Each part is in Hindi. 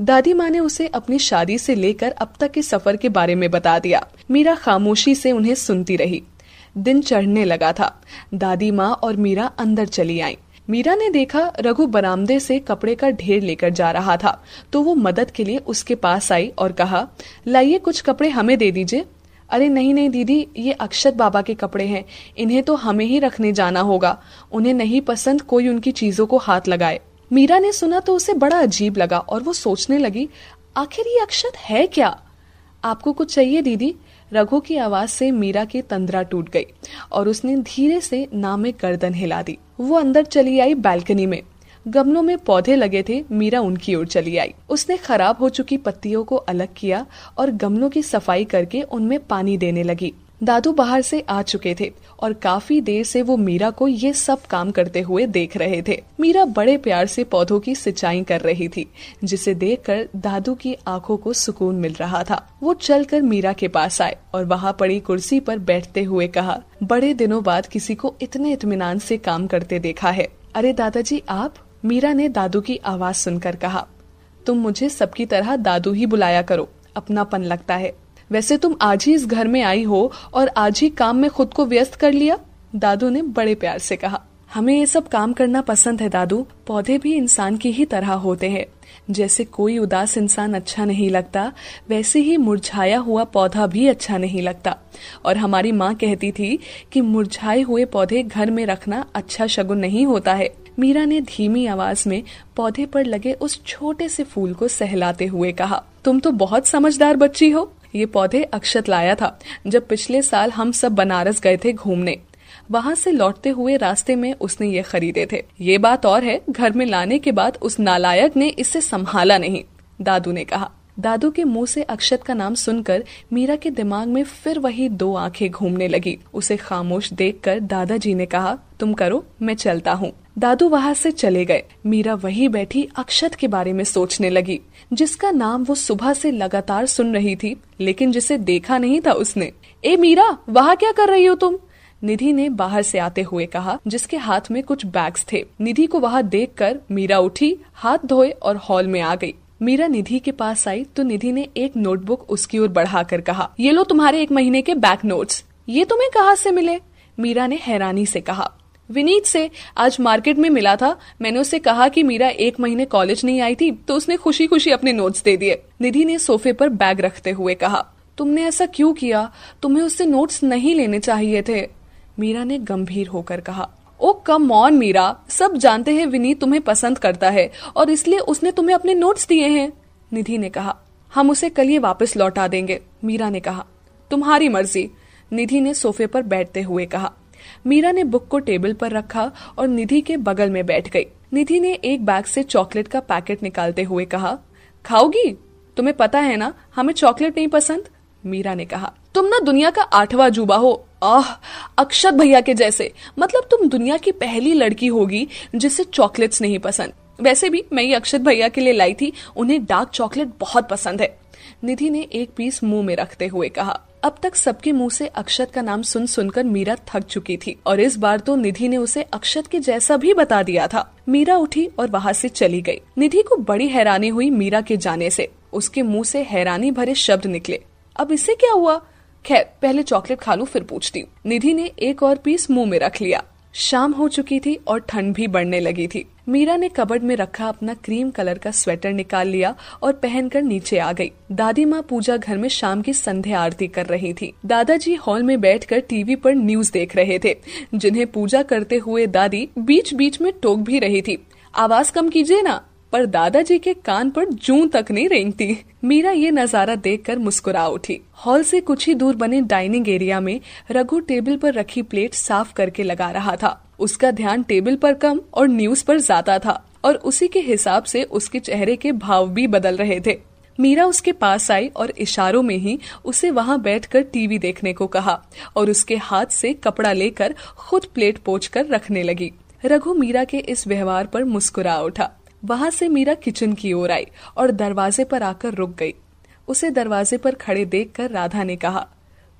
दादी माँ ने उसे अपनी शादी से लेकर अब तक के सफ़र के बारे में बता दिया। मीरा खामोशी से उन्हें सुनती रही। दिन चढ़ने लगा था। दादी माँ और मीरा अंदर चली आई। मीरा ने देखा रघु बरामदे से कपड़े का ढेर लेकर जा रहा था। तो वो मदद के लिए उसके पास आई और कहा, लाइए कुछ कपड़े हमें दे दीजिए। अरे नहीं नहीं दीदी, ये अक्षत बाबा के कपड़े हैं। इन्हें तो हमें ही रखने जाना होगा। उन्हें नहीं पसंद कोई उनकी चीज़ों को हाथ लगाए। मीरा ने सुना तो उसे बड़ा अजीब लगा और वो सोचने लगी, आखिर ये अक्षत है क्या? आपको कुछ चाहिए दीदी? रघु की आवाज़ से मीरा की तंद्रा टूट गई और उसने धीरे से नाम गर्दन हिला दी। वो अंदर चली आई बालकनी में। गमलों में पौधे लगे थे, मीरा उनकी ओर चली आई। उसने खराब हो चुकी पत्तियों को अलग किया और गमलों की सफ़ाई करके उनमें पानी देने लगी। दादू बाहर से आ चुके थे और काफ़ी देर से वो मीरा को ये सब काम करते हुए देख रहे थे। मीरा बड़े प्यार से पौधों की सिंचाई कर रही थी, जिसे देखकर दादू की आँखों को सुकून मिल रहा था। वो चलकर मीरा के पास आए और वहाँ पड़ी कुर्सी पर बैठते हुए कहा, बड़े दिनों बाद किसी को इतने इतमान से काम करते देखा है। अरे दादाजी, आप? मीरा ने दादू की आवाज़ सुनकर कहा, तुम मुझे सबकी तरह दादू ही बुलाया करो। अपनापन लगता है। वैसे तुम आज ही इस घर में आई हो और आज ही काम में खुद को व्यस्त कर लिया? दादू ने बड़े प्यार से कहा। हमें ये सब काम करना पसंद है, दादू। पौधे भी इंसान की ही तरह होते हैं। जैसे कोई उदास इंसान अच्छा नहीं लगता, वैसे ही मुरझाया हुआ पौधा भी अच्छा नहीं लगता। और हमारी माँ कहती थी कि मुरझाए हुए पौधे घर में रखना अच्छा शगुन नहीं होता है। मीरा ने धीमी आवाज़ में पौधे पर लगे उस छोटे से फूल को सहलाते हुए कहा, तुम तो बहुत समझदार बच्ची हो। ये पौधे अक्षत लाया था, जब पिछले साल हम सब बनारस गए थे घूमने। वहाँ से लौटते हुए रास्ते में उसने ये खरीदे थे। ये बात और है, घर में लाने के बाद उस नालायक ने इसे संभाला नहीं, दादू ने कहा। दादू के मुँह से अक्षत का नाम सुनकर मीरा के दिमाग में फिर वही दो आँखें घूमने लगी। उसे खामोश देखकर दादाजी ने कहा, तुम करो, मैं चलता हूँ। दादू वहाँ से चले गए। मीरा वही बैठी अक्षत के बारे में सोचने लगी। जिसका नाम वो सुबह से लगातार सुन रही थी, लेकिन जिसे देखा नहीं था उसने। ए मीरा, वहाँ क्या कर रही हो तुम? निधि ने बाहर से आते हुए कहा, जिसके हाथ में कुछ बैग्स थे। निधि को वहाँ देखकर मीरा उठी, हाथ धोए और हॉल में आ गई। मीरा निधि के पास आई तो निधि ने एक नोटबुक उसकी ओर बढ़ाकर कहा, ये लो तुम्हारे एक महीने के बैक नोट्स। ये तुम्हें कहाँ से मिले? मीरा ने हैरानी से कहा विनीत से आज मार्केट में मिला था। मैंने उससे कहा कि मीरा एक महीने कॉलेज नहीं आई थी तो उसने खुशी खुशी अपने नोट्स दे दिए। निधि ने सोफे पर बैग रखते हुए कहा, तुमने ऐसा क्यों किया? तुम्हें उससे नोट्स नहीं लेने चाहिए थे। मीरा ने गंभीर होकर कहा, ओ कम ऑन मीरा। सब जानते हैं विनीत तुम्हें पसंद करता है, और इसलिए उसने तुम्हें अपने नोट्स दिए हैं। निधि ने कहा, हम उसे कल ये वापस लौटा देंगे। मीरा ने कहा, तुम्हारी मर्ज़ी। निधि ने सोफे पर बैठते हुए कहा मीरा ने बुक को टेबल पर रखा और निधि के बगल में बैठ गई। निधि ने एक बैग से चॉकलेट का पैकेट निकालते हुए कहा, खाओगी? तुम्हें पता है ना, हमें चॉकलेट नहीं पसंद? मीरा ने कहा, तुम ना दुनिया का आठवां जुबा हो। आह, अक्षत भैया के जैसे। मतलब तुम दुनिया की पहली लड़की होगी जिसे चॉकलेट्स नहीं पसंद। वैसे भी मैं ये अक्षत भैया के लिए लाई थी, उन्हें डार्क चॉकलेट बहुत पसंद है। निधि ने एक पीस मुँह में रखते हुए कहा, अब तक सबके मुँह से अक्षत का नाम सुन सुनकर मीरा थक चुकी थी, और इस बार तो निधि ने उसे अक्षत के जैसा भी बता दिया था। मीरा उठी और वहाँ से चली गई। निधि को बड़ी हैरानी हुई मीरा के जाने से। उसके मुँह से हैरानी भरे शब्द निकले। अब इसे क्या हुआ? खैर, पहले चॉकलेट खा लू, फिर पूछती हूँ। निधि ने एक और पीस मुँह में रख लिया। शाम हो चुकी थी और ठंड भी बढ़ने लगी थी। मीरा ने कबर्ड में रखा अपना क्रीम कलर का स्वेटर निकाल लिया और पहनकर नीचे आ गई। दादी माँ पूजा घर में शाम की संध्या आरती कर रही थी। दादाजी हॉल में बैठकर टीवी पर न्यूज़ देख रहे थे। जिन्हें पूजा करते हुए दादी बीच बीच में टोक भी रही थी। आवाज़ कम कीजिए ना। पर दादाजी के कान पर जू तक नहीं रेंगती। मीरा ये नज़ारा देखकर मुस्कुरा उठी। हॉल से कुछ ही दूर बने डाइनिंग एरिया में रघु टेबल पर रखी प्लेट साफ़ करके लगा रहा था। उसका ध्यान टेबल पर कम और न्यूज़ पर ज़्यादा था और उसी के हिसाब से उसके चेहरे के भाव भी बदल रहे थे। मीरा उसके पास आई और इशारों में ही उसे वहाँ बैठकर टीवी देखने को कहा और उसके हाथ से कपड़ा लेकर खुद प्लेट पोच कर रखने लगी। रघु मीरा के इस व्यवहार पर मुस्कुरा उठा। वहाँ से मीरा किचन की ओर आई और दरवाजे पर आकर रुक गई। उसे दरवाजे पर खड़े देखकर राधा ने कहा,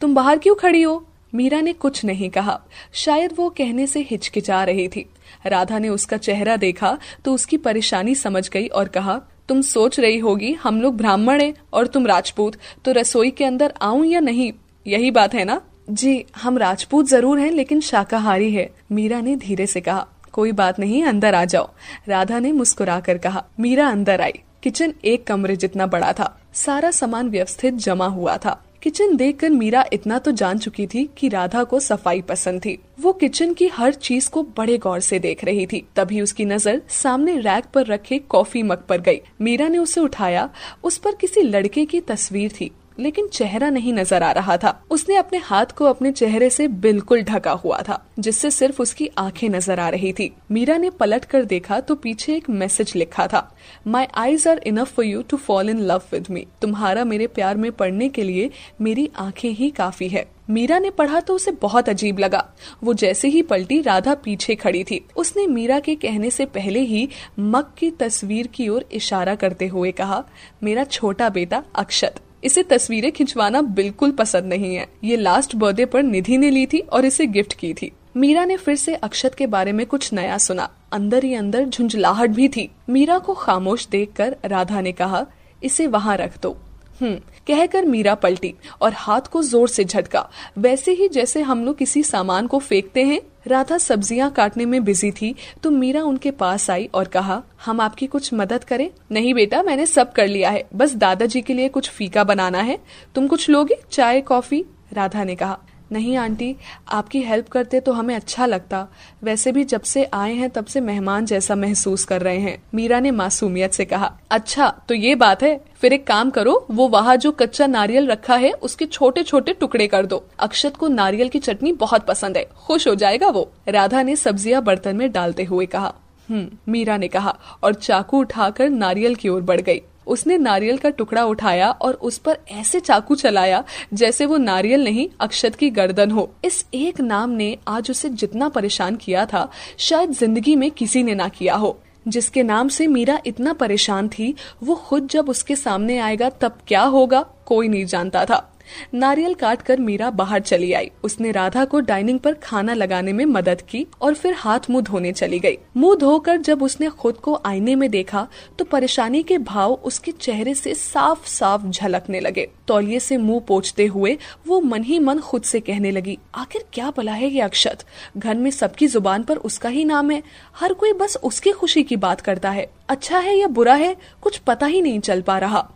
तुम बाहर क्यों खड़ी हो? मीरा ने कुछ नहीं कहा। शायद वो कहने से हिचकिचा रही थी। राधा ने उसका चेहरा देखा तो उसकी परेशानी समझ गई और कहा, तुम सोच रही होगी, हम लोग ब्राह्मण हैं और तुम राजपूत तो रसोई के अंदर आऊँ या नहीं? यही बात है ना? जी, हम राजपूत ज़रूर हैं, लेकिन शाकाहारी है, मीरा ने धीरे से कहा। कोई बात नहीं, अंदर आ जाओ। राधा ने मुस्कुराकर कहा, मीरा अंदर आई। किचन एक कमरे जितना बड़ा था, सारा सामान व्यवस्थित जमा हुआ था। किचन देखकर मीरा इतना तो जान चुकी थी कि राधा को सफ़ाई पसंद थी। वो किचन की हर चीज़ को बड़े गौर से देख रही थी। तभी उसकी नज़र सामने रैक पर रखे कॉफ़ी मग पर गई। मीरा ने उसे उठाया। उस पर किसी लड़के की तस्वीर थी। लेकिन चेहरा नहीं नज़र आ रहा था। उसने अपने हाथ को अपने चेहरे से बिल्कुल ढका हुआ था, जिससे सिर्फ़ उसकी आँखें नज़र आ रही थी। मीरा ने पलट कर देखा तो पीछे एक मैसेज लिखा था my eyes are enough for you to fall in love with me तुम्हारा मेरे प्यार में पड़ने के लिए मेरी आँखें ही काफ़ी है। मीरा ने पढ़ा तो उसे बहुत अजीब लगा। वो जैसे ही पलटी, राधा पीछे खड़ी थी। उसने मीरा के कहने से पहले ही मक की तस्वीर की ओर इशारा करते हुए कहा, मेरा छोटा बेटा अक्षत इसे तस्वीरें खिंचवाना बिल्कुल पसंद नहीं है। ये लास्ट बर्थडे पर निधि ने ली थी और इसे गिफ्ट की थी। मीरा ने फिर से अक्षत के बारे में कुछ नया सुना। अंदर ही अंदर झुंझलाहट भी थी। मीरा को खामोश देखकर राधा ने कहा, इसे वहाँ रख दो। हम्म कहकर मीरा पलटी और हाथ को ज़ोर से झटका। वैसे ही जैसे हम लोग किसी सामान को फेंकते हैं राधा सब्ज़ियाँ काटने में बिज़ी थी तो मीरा उनके पास आई और कहा, हम आपकी कुछ मदद करें? नहीं बेटा, मैंने सब कर लिया है। बस दादाजी के लिए कुछ फीका बनाना है। तुम कुछ लोगे? चाय, कॉफ़ी? राधा ने कहा नहीं, आंटी, आपकी हेल्प करते तो हमें अच्छा लगता। वैसे भी जब से आए हैं, तब से मेहमान जैसा महसूस कर रहे हैं। मीरा ने मासूमियत से कहा अच्छा तो ये बात है, फिर एक काम करो, वो वहाँ जो कच्चा नारियल रखा है, उसके छोटे छोटे टुकड़े कर दो। अक्षत को नारियल की चटनी बहुत पसंद है, खुश हो जाएगा वो। राधा ने सब्ज़ियाँ बर्तन में डालते हुए कहा। हम्म मीरा ने कहा, और चाकू उठाकर नारियल की ओर बढ़ गई। उसने नारियल का टुकड़ा उठाया और उस पर ऐसे चाकू चलाया जैसे वो नारियल नहीं, अक्षत की गर्दन हो। इस एक नाम ने आज उसे जितना परेशान किया था, शायद ज़िंदगी में किसी ने ना किया हो। जिसके नाम से मीरा इतना परेशान थी, वो खुद जब उसके सामने आएगा तब क्या होगा, कोई नहीं जानता था। नारियल काट कर मीरा बाहर चली आई। उसने राधा को डाइनिंग पर खाना लगाने में मदद की और फिर हाथ मुँह धोने चली गई। मुँह धोकर जब उसने खुद को आईने में देखा तो परेशानी के भाव उसके चेहरे से साफ़ साफ़ झलकने लगे। तौलिए से मुँह पोछते हुए वो मन ही मन खुद से कहने लगी, आखिर क्या भला है ये अक्षत? घर में सबकी ज़ुबान पर उसका ही नाम है। हर कोई बस उसकी खुशी की बात करता है। अच्छा है या बुरा है, कुछ पता ही नहीं चल पा रहा।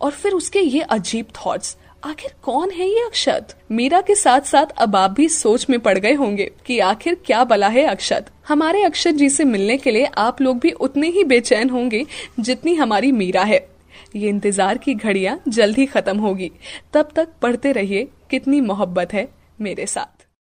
और फिर उसके ये अजीब थॉट्स आखिर कौन है ये अक्षत? मीरा के साथ साथ अब आप भी सोच में पड़ गए होंगे कि आखिर क्या बला है अक्षत। हमारे अक्षत जी से मिलने के लिए आप लोग भी उतने ही बेचैन होंगे जितनी हमारी मीरा है। ये इंतज़ार की घड़ियाँ जल्द ही खत्म होगी। तब तक पढ़ते रहिए, कितनी मोहब्बत है मेरे साथ।